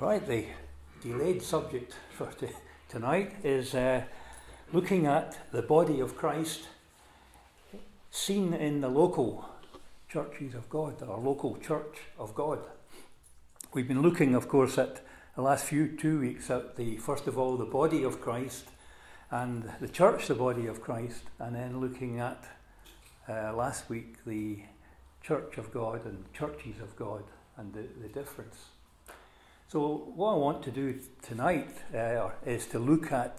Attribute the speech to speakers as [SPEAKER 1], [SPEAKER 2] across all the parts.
[SPEAKER 1] Right, the delayed subject for t- tonight is uh, looking at the body of Christ seen in the local churches of God, our local church of God. We've been looking, of course, at the last few two weeks at the first of all the body of Christ and the church, the body of Christ, and then looking at uh, last week the church of God and churches of God and the, the difference. So, what I want to do tonight uh, is to look at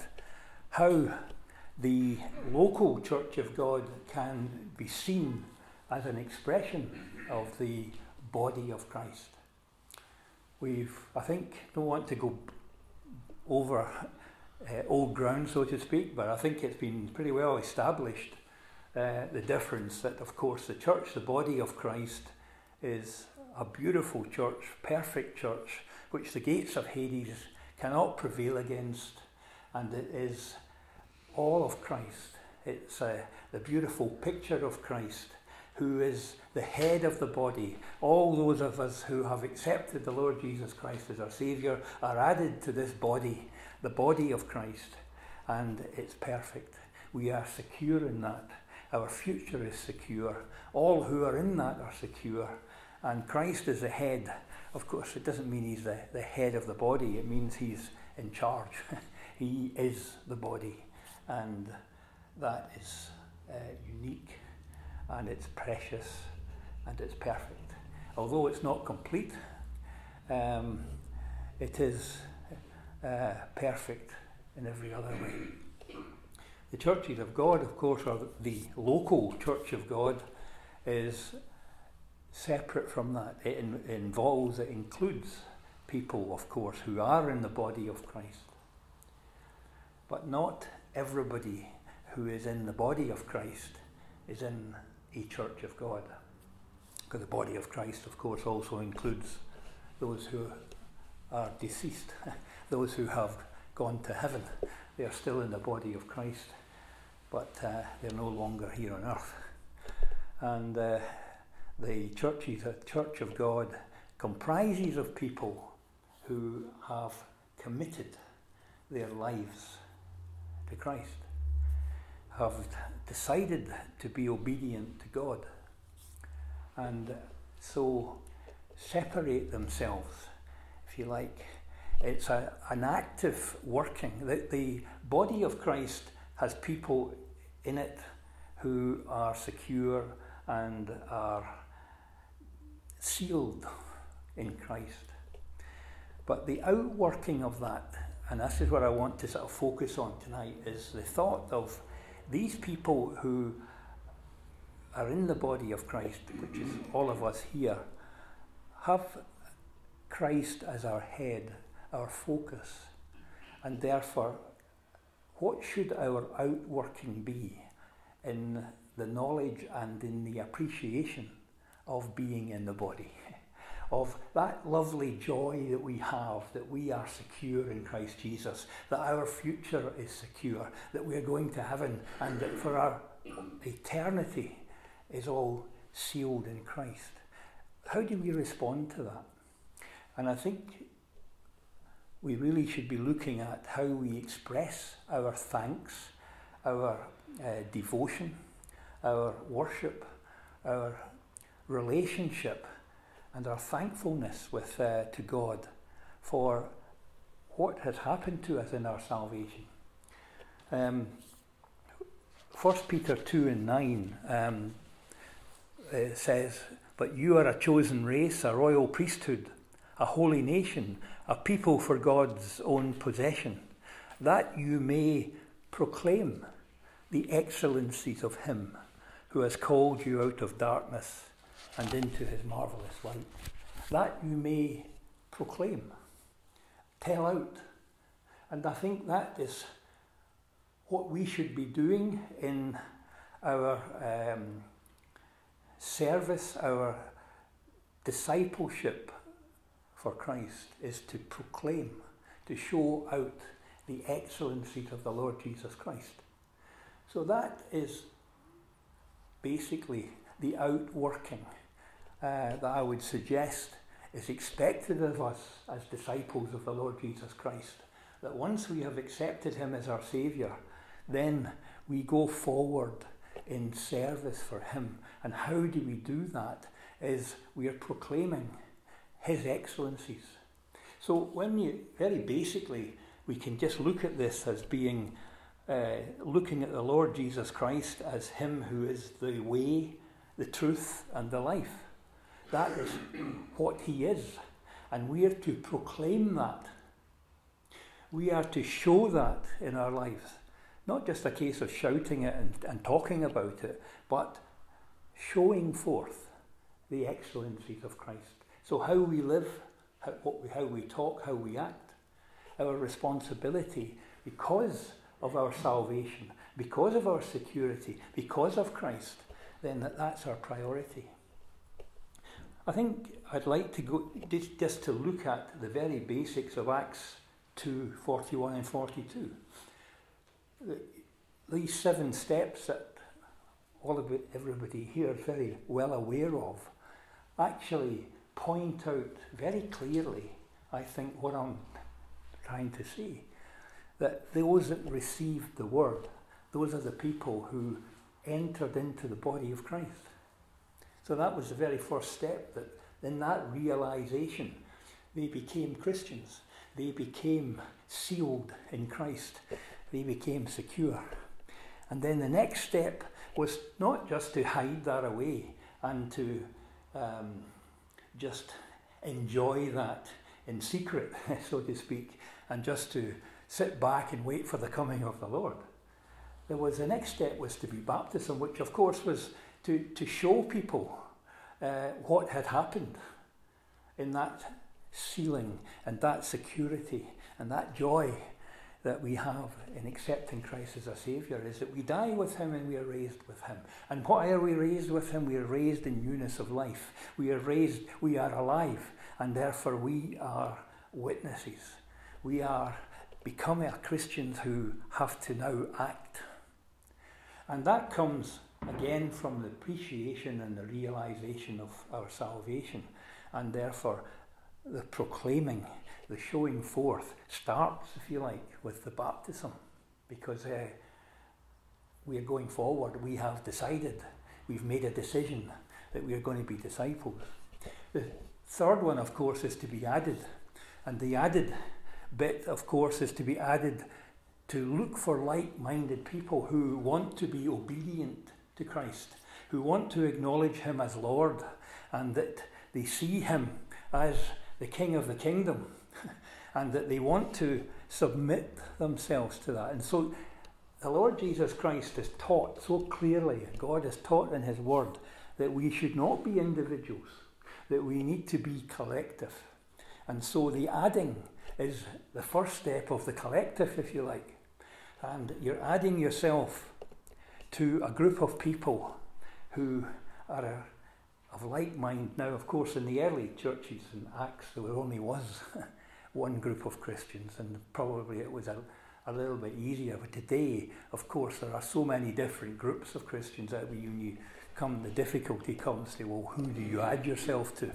[SPEAKER 1] how the local church of God can be seen as an expression of the body of Christ. We've, I think, don't want to go over uh, old ground, so to speak, but I think it's been pretty well established uh, the difference that, of course, the church, the body of Christ, is a beautiful church, perfect church, which the gates of Hades cannot prevail against, and it is all of Christ. It's uh, the beautiful picture of Christ, who is the head of the body. All those of us who have accepted the Lord Jesus Christ as our Saviour are added to this body, the body of Christ, and it's perfect. We are secure in that. Our future is secure. All who are in that are secure. And Christ is the head. Of course, it doesn't mean he's the, the head of the body, it means he's in charge. he is the body. And that is uh, unique and it's precious and it's perfect. Although it's not complete, um, it is uh, perfect in every other way. The churches of God, of course, are the local church of God, is separate from that. It in, involves, it includes people, of course, who are in the body of Christ. But not everybody who is in the body of Christ is in a church of God. Because the body of Christ, of course, also includes those who are deceased, those who have gone to heaven. They are still in the body of Christ, but uh, they're no longer here on earth. And uh, the church, the church of God comprises of people who have committed their lives to Christ, have decided to be obedient to God, and so separate themselves, if you like. It's a, an active working. The, the body of Christ has people in it who are secure and are sealed in Christ. But the outworking of that, and this is what I want to sort of focus on tonight, is the thought of these people who are in the body of Christ, which is all of us here, have Christ as our head, our focus, and therefore, what should our outworking be in the knowledge and in the appreciation of being in the body? of that lovely joy that we have, that we are secure in Christ Jesus, that our future is secure, that we are going to heaven, and that for our eternity is all sealed in Christ. How do we respond to that? And I think we really should be looking at how we express our thanks, our uh, devotion, our worship, our relationship and our thankfulness with, uh, to God for what has happened to us in our salvation. Um, 1 Peter 2 and 9 um, uh, says, But you are a chosen race, a royal priesthood, a holy nation, a people for God's own possession, that you may proclaim the excellencies of Him who has called you out of darkness and into his marvellous light, that you may proclaim, tell out. And I think that is what we should be doing in our um, service, our discipleship for Christ, is to proclaim, to show out the excellencies of the Lord Jesus Christ. So that is basically the outworking uh, that I would suggest is expected of us as disciples of the Lord Jesus Christ. That once we have accepted Him as our Saviour, then we go forward in service for Him. And how do we do that? Is we are proclaiming His excellencies. So, when you, very basically, we can just look at this as being uh, looking at the Lord Jesus Christ as Him who is the way, the truth, and the life. That is what He is. And we are to proclaim that. We are to show that in our lives. Not just a case of shouting it and, and talking about it, but showing forth the excellencies of Christ. So, how we live, how, we, how we talk, how we act, our responsibility because of our salvation, because of our security, because of Christ, then that, that's our priority. I think I'd like to go just, to look at the very basics of Acts 2 41 and 42. These seven steps that all of it, everybody here is very well aware of actually point out very clearly, I think, what I'm trying to say. That those that received the word, those are the people who entered into the body of Christ. So that was the very first step that in that realization they became Christians. They became sealed in Christ. They became secure. And then the next step was not just to hide that away and to um, just enjoy that in secret, so to speak, and just to sit back and wait for the coming of the Lord. There was the next step was to be baptism, which of course was to, to show people uh, what had happened in that sealing and that security and that joy that we have in accepting Christ as a Saviour is that we die with Him and we are raised with Him. And why are we raised with Him? We are raised in newness of life. We are raised, we are alive, and therefore we are witnesses. We are becoming Christians who have to now act. And that comes again from the appreciation and the realization of our salvation, and therefore the proclaiming the showing forth starts, if you like, with the baptism, because uh, we are going forward. We have decided, we've made a decision that we are going to be disciples. The third one, of course, is to be added, and the added bit, of course, is to be added to look for like minded people who want to be obedient to Christ, who want to acknowledge Him as Lord, and that they see Him as the King of the kingdom and that they want to submit themselves to that. And so the Lord Jesus Christ has taught so clearly, God has taught in His Word, that we should not be individuals, that we need to be collective. And so the adding is the first step of the collective, if you like. And you're adding yourself to a group of people who are of like mind. Now, of course, in the early churches in Acts, there only was one group of Christians, and probably it was a, a little bit easier. But today, of course, there are so many different groups of Christians that when you come, the difficulty comes to, well, who do you add yourself to?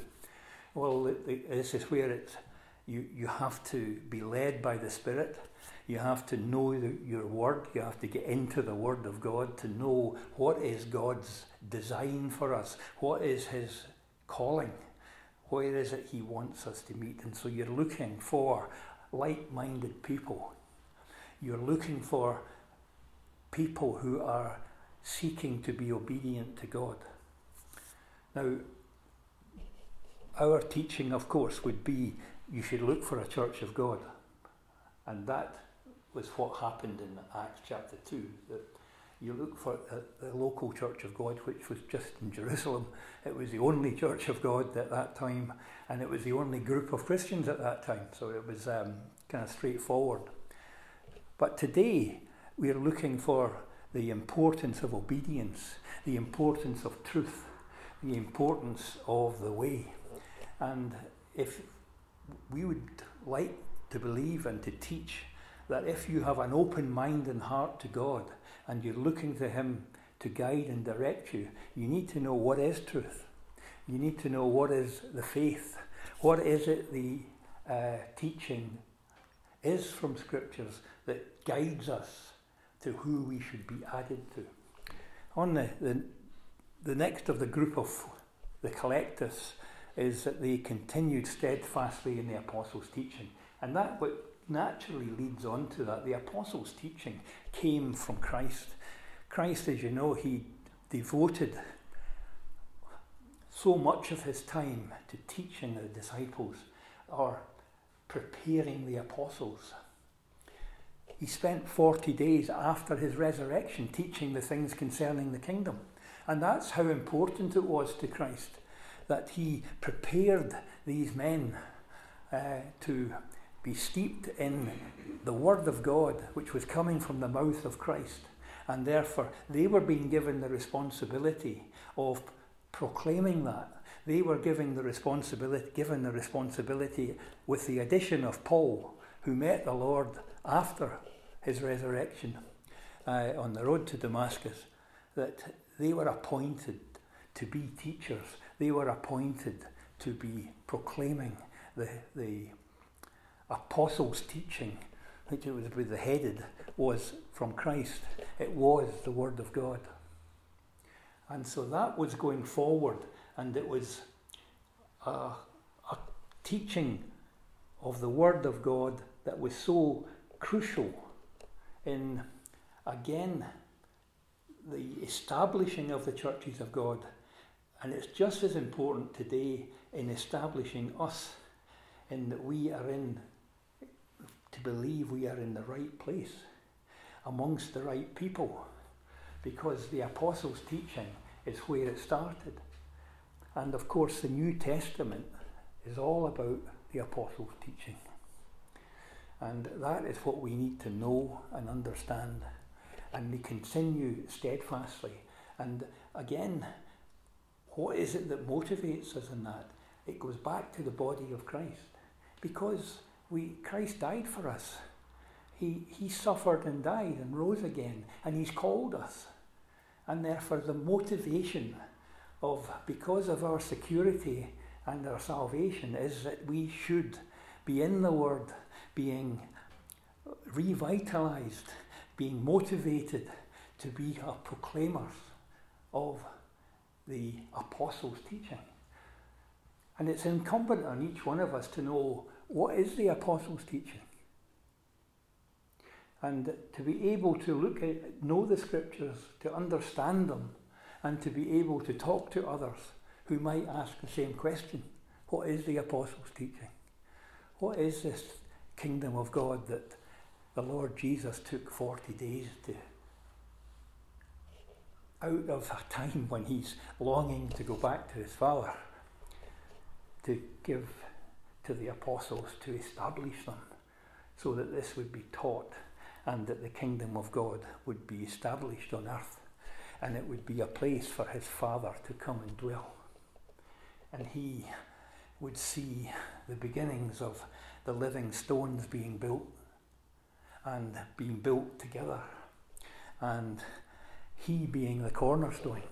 [SPEAKER 1] Well, this is where it's, you, you have to be led by the Spirit. You have to know the, your word. You have to get into the word of God to know what is God's design for us, what is His calling where is it He wants us to meet? And so you're looking for like minded people. You're looking for people who are seeking to be obedient to God. Now, our teaching, of course, would be you should look for a church of God. And that was what happened in Acts chapter 2. That you look for the, the local Church of God, which was just in Jerusalem. It was the only Church of God at that time, and it was the only group of Christians at that time. So it was um, kind of straightforward. But today, we are looking for the importance of obedience, the importance of truth, the importance of the way. And if we would like to believe and to teach that if you have an open mind and heart to God, and you're looking to Him to guide and direct you, you need to know what is truth. You need to know what is the faith, What is it the uh, teaching is from Scriptures that guides us to who we should be added to? On the, the, the next of the group of the collectors is that they continued steadfastly in the apostles' teaching. And that what naturally leads on to that. The apostles' teaching came from Christ. Christ, as you know, he devoted so much of his time to teaching the disciples or preparing the apostles. He spent 40 days after his resurrection teaching the things concerning the kingdom. And that's how important it was to Christ that he prepared these men uh, to be steeped in the Word of God, which was coming from the mouth of Christ. And therefore, they were being given the responsibility of proclaiming that. They were given the responsibility, given the responsibility with the addition of Paul, who met the Lord after his resurrection uh, on the road to Damascus, that they were appointed to be teachers. They were appointed to be proclaiming the, the apostles' teaching, which it was with the headed, was from Christ. It was the Word of God. And so that was going forward, and it was a, a teaching of the Word of God that was so crucial in, again, the establishing of the churches of God. And it's just as important today in establishing us in that we are in, to believe we are in the right place amongst the right people because the apostles' teaching is where it started. And of course, the New Testament is all about the apostles' teaching. And that is what we need to know and understand. And we continue steadfastly. And again, what is it that motivates us in that? It goes back to the body of Christ. Because we Christ died for us. He, he suffered and died and rose again, and He's called us. And therefore, the motivation of, because of our security and our salvation, is that we should be in the Word, being revitalized, being motivated to be a proclaimers of the apostles' teaching. And it's incumbent on each one of us to know what is the apostles' teaching and to be able to look at, know the scriptures, to understand them, and to be able to talk to others who might ask the same question What is the Apostles' teaching? What is this kingdom of God that the Lord Jesus took 40 days to? Out of a time when he's longing to go back to his Father, to give to the apostles to establish them so that this would be taught and that the kingdom of God would be established on earth and it would be a place for his Father to come and dwell. And he would see the beginnings of the living stones being built and being built together, and he being the cornerstone,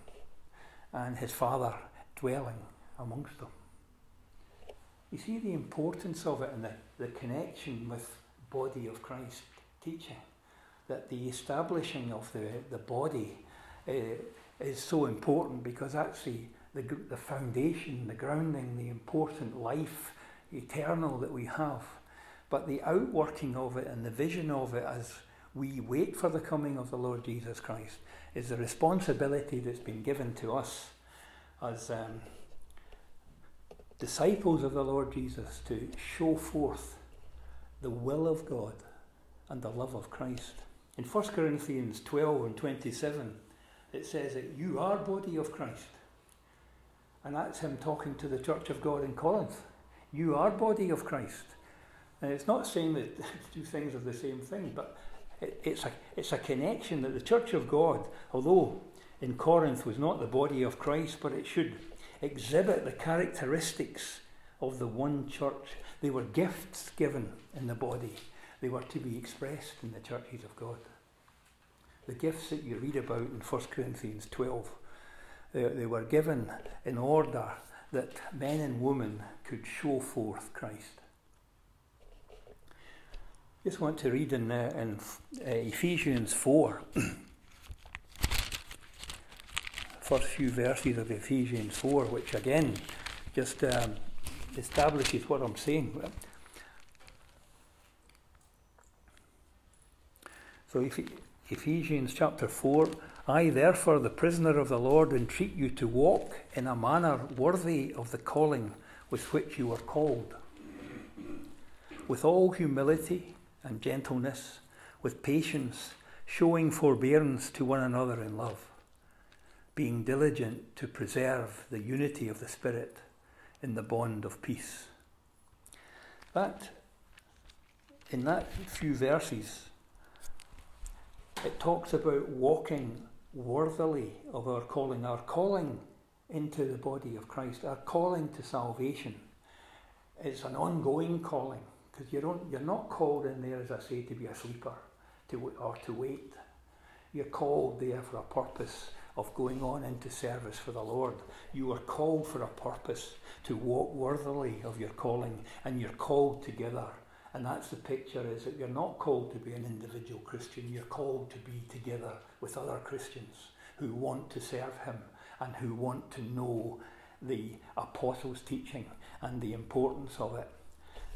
[SPEAKER 1] and his Father dwelling amongst them. You see the importance of it and the, the connection with body of Christ teaching that the establishing of the, the body uh, is so important because that's the, the, the foundation, the grounding, the important life, eternal that we have. But the outworking of it and the vision of it as we wait for the coming of the Lord Jesus Christ is the responsibility that's been given to us as um, disciples of the Lord Jesus to show forth the will of God and the love of Christ. In 1 Corinthians 12 and 27, it says that you are body of Christ. And that's him talking to the church of God in Corinth. You are body of Christ. And it's not saying that two things are the same thing, but it, it's, a, it's a connection that the church of God, although in Corinth was not the body of Christ, but it should exhibit the characteristics of the one church. They were gifts given in the body they were to be expressed in the churches of God. The gifts that you read about in 1 Corinthians 12, they, they were given in order that men and women could show forth Christ. Just want to read in, uh, in uh, Ephesians 4, first few verses of Ephesians 4, which again just um, establishes what I'm saying. So, Ephesians chapter 4 I, therefore, the prisoner of the Lord, entreat you to walk in a manner worthy of the calling with which you are called, with all humility and gentleness, with patience, showing forbearance to one another in love, being diligent to preserve the unity of the Spirit in the bond of peace. That, in that few verses, it talks about walking worthily of our calling, our calling into the body of Christ, our calling to salvation. It's an ongoing calling because you don't, you're not called in there, as I say, to be a sleeper to, or to wait. You're called there for a purpose of going on into service for the Lord. You are called for a purpose to walk worthily of your calling, and you're called together and that's the picture is that you're not called to be an individual Christian, you're called to be together with other Christians who want to serve Him and who want to know the apostles' teaching and the importance of it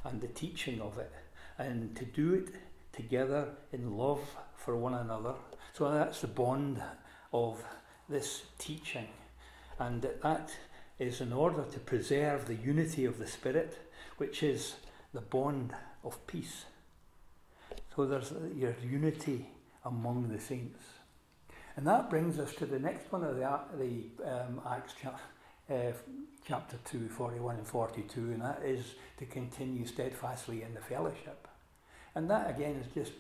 [SPEAKER 1] and the teaching of it and to do it together in love for one another. So that's the bond of this teaching. And that is in order to preserve the unity of the Spirit, which is the bond of peace. So there's your unity among the saints. And that brings us to the next one of the, the um, Acts uh, chapter 2, 41 and 42, and that is to continue steadfastly in the fellowship. And that again is just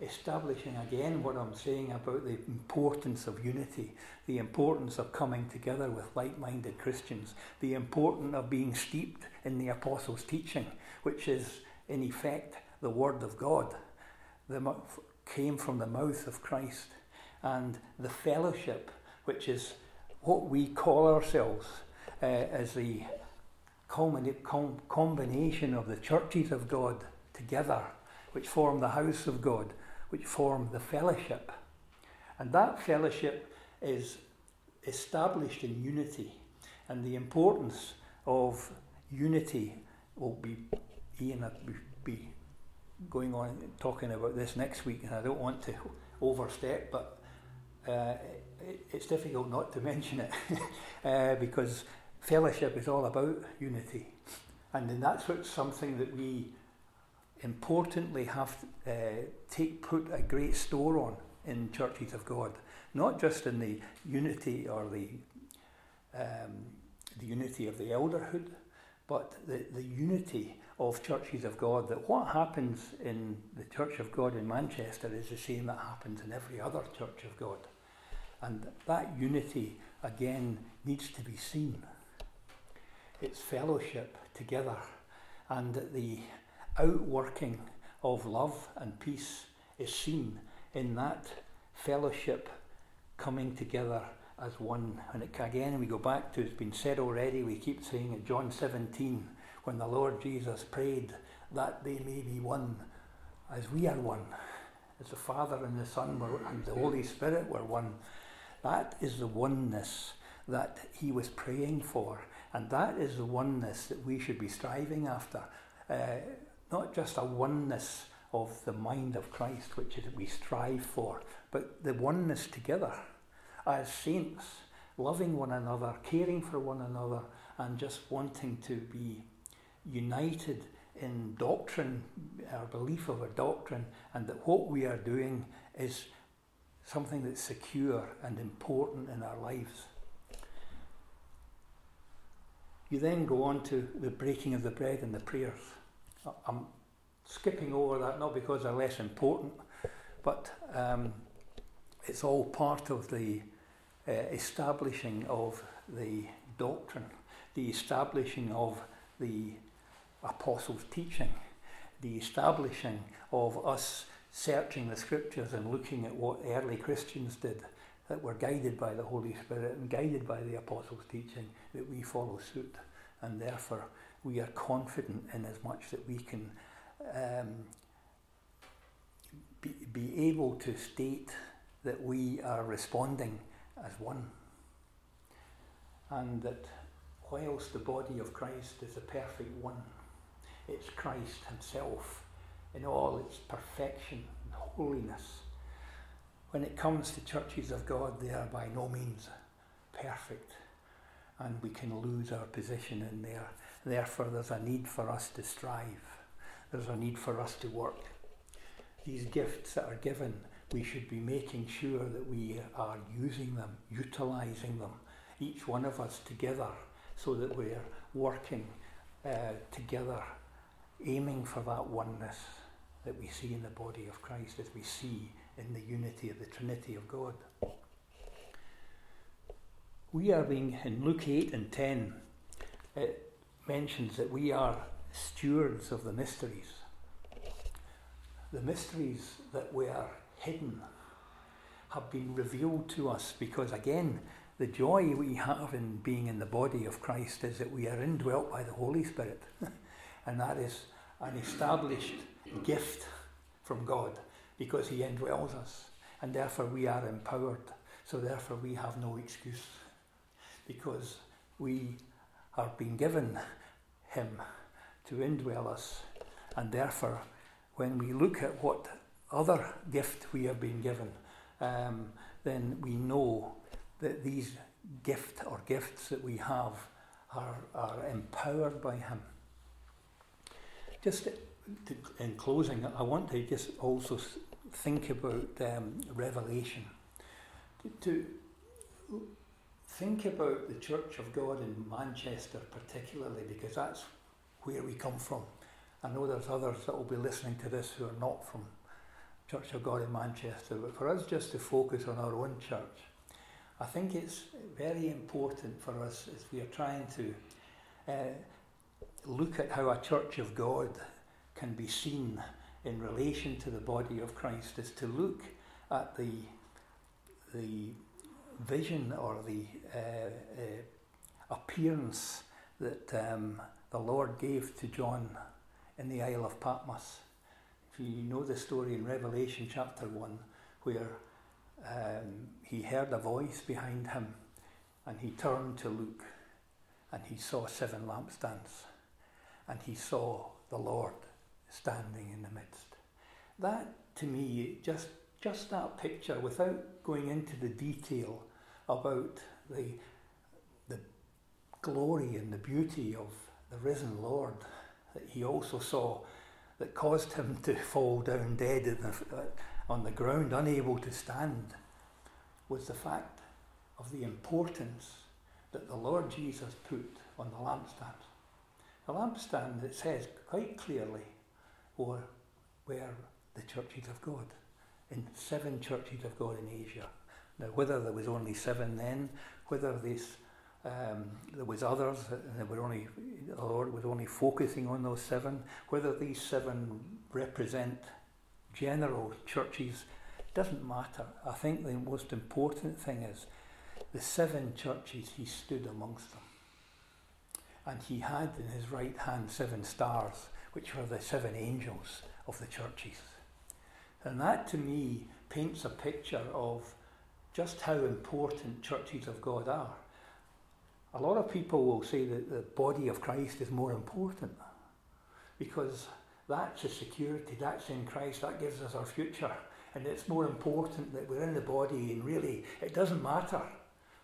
[SPEAKER 1] establishing again what I'm saying about the importance of unity, the importance of coming together with like minded Christians, the importance of being steeped in the apostles' teaching, which is in effect, the Word of God the, came from the mouth of Christ. And the fellowship, which is what we call ourselves uh, as the combination of the churches of God together, which form the house of God, which form the fellowship. And that fellowship is established in unity. And the importance of unity will be Ian will be going on talking about this next week, and I don't want to overstep, but uh, it, it's difficult not to mention it uh, because fellowship is all about unity, and then that's what something that we importantly have uh, take put a great store on in churches of God, not just in the unity or the um, the unity of the elderhood, but the, the unity of churches of God that what happens in the Church of God in Manchester is the same that happens in every other Church of God. And that unity, again, needs to be seen. It's fellowship together and the outworking of love and peace is seen in that fellowship coming together as one. And it, again, we go back to, it's been said already, we keep saying in John 17, when the Lord Jesus prayed that they may be one as we are one, as the Father and the Son were, and the Holy Spirit were one. That is the oneness that he was praying for, and that is the oneness that we should be striving after. Uh, not just a oneness of the mind of Christ, which is we strive for, but the oneness together as saints, loving one another, caring for one another, and just wanting to be united in doctrine, our belief of a doctrine, and that what we are doing is something that's secure and important in our lives. You then go on to the breaking of the bread and the prayers. I'm skipping over that not because they're less important, but um, it's all part of the uh, establishing of the doctrine, the establishing of the apostles' teaching, the establishing of us searching the scriptures and looking at what early Christians did that were guided by the Holy Spirit and guided by the apostles' teaching, that we follow suit. and therefore we are confident in as much that we can um, be, be able to state that we are responding as one. And that whilst the body of Christ is a perfect one, it's Christ Himself in all its perfection and holiness. When it comes to churches of God, they are by no means perfect, and we can lose our position in there. Therefore, there's a need for us to strive, there's a need for us to work. These gifts that are given, we should be making sure that we are using them, utilizing them, each one of us together, so that we're working uh, together, aiming for that oneness that we see in the body of Christ as we see in the unity of the Trinity of God. We are being, in Luke 8 and 10, it mentions that we are stewards of the mysteries. The mysteries that were hidden have been revealed to us because, again, the joy we have in being in the body of Christ is that we are indwelt by the Holy Spirit. and that is an established gift from God because He indwells us. And therefore we are empowered. So therefore we have no excuse because we are being given Him to indwell us. And therefore, when we look at what other gift we have been given, um, then we know that these gift or gifts that we have are, are empowered by Him. Just to, in closing, I want to just also think about um, Revelation. To, to, think about the Church of God in Manchester, particularly, because that's where we come from. I know there's others that will be listening to this who are not from Church of God in Manchester, but for us just to focus on our own church, I think it's very important for us as we are trying to uh, look at how a Church of God can be seen in relation to the body of Christ, is to look at the the vision or the uh, uh, appearance that um, the Lord gave to John in the Isle of Patmos. If you know the story in Revelation chapter 1, where um, he heard a voice behind him and he turned to look and he saw seven lampstands and he saw the Lord standing in the midst. That to me, just just that picture, without going into the detail about the the glory and the beauty of the risen Lord that he also saw, that caused him to fall down dead the, uh, on the ground, unable to stand, was the fact of the importance that the Lord Jesus put on the lampstand. The lampstand, it says quite clearly, were where the churches of God, in seven churches of God in Asia. Now, whether there was only seven then, whether this, um, there was others, and were only, the Lord was only focusing on those seven, whether these seven represent general churches, doesn't matter. I think the most important thing is the seven churches he stood amongst them. And he had in his right hand seven stars, which were the seven angels of the churches. And that to me paints a picture of just how important churches of God are. A lot of people will say that the body of Christ is more important because that's a security, that's in Christ, that gives us our future. And it's more important that we're in the body, and really, it doesn't matter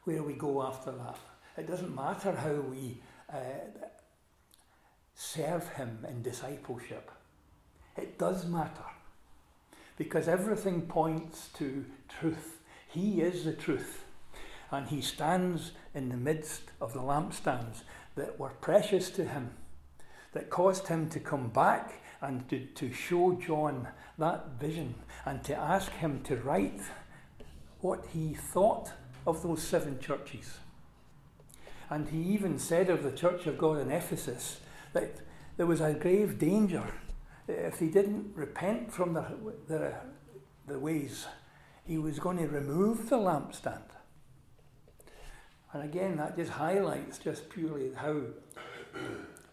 [SPEAKER 1] where we go after that. It doesn't matter how we uh, serve Him in discipleship. It does matter because everything points to truth. He is the truth. And he stands in the midst of the lampstands that were precious to him, that caused him to come back and to, to show John that vision and to ask him to write what he thought of those seven churches. And he even said of the Church of God in Ephesus that there was a grave danger if he didn't repent from the, the, the ways, he was going to remove the lampstand. And again, that just highlights just purely how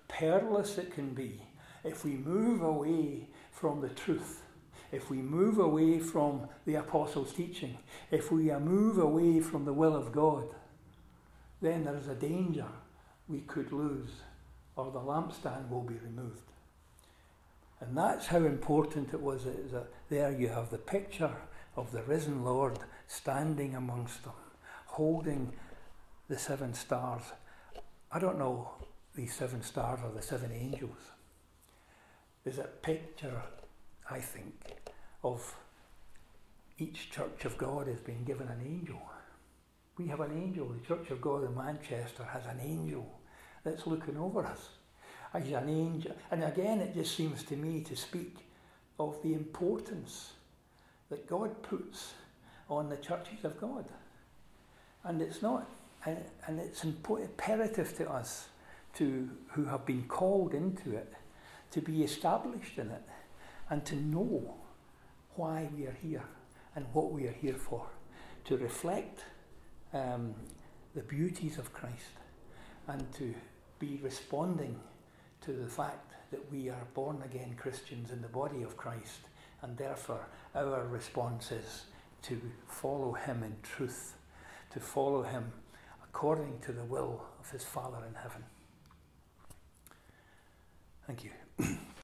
[SPEAKER 1] perilous it can be if we move away from the truth, if we move away from the apostles' teaching, if we move away from the will of God, then there is a danger we could lose or the lampstand will be removed. And that's how important it was there you have the picture of the risen Lord standing amongst them, holding the seven stars. I don't know these seven stars are the seven angels. There's a picture, I think, of each Church of God has been given an angel. We have an angel. The Church of God in Manchester has an angel that's looking over us. As an angel. And again, it just seems to me to speak of the importance that God puts on the churches of God. And it's not, and, it's imperative to us to who have been called into it to be established in it and to know why we are here and what we are here for, to reflect um, the beauties of Christ and to be responding to the fact that we are born again Christians in the body of Christ and therefore our response is to follow him in truth, to follow him according to the will of his Father in heaven. Thank you.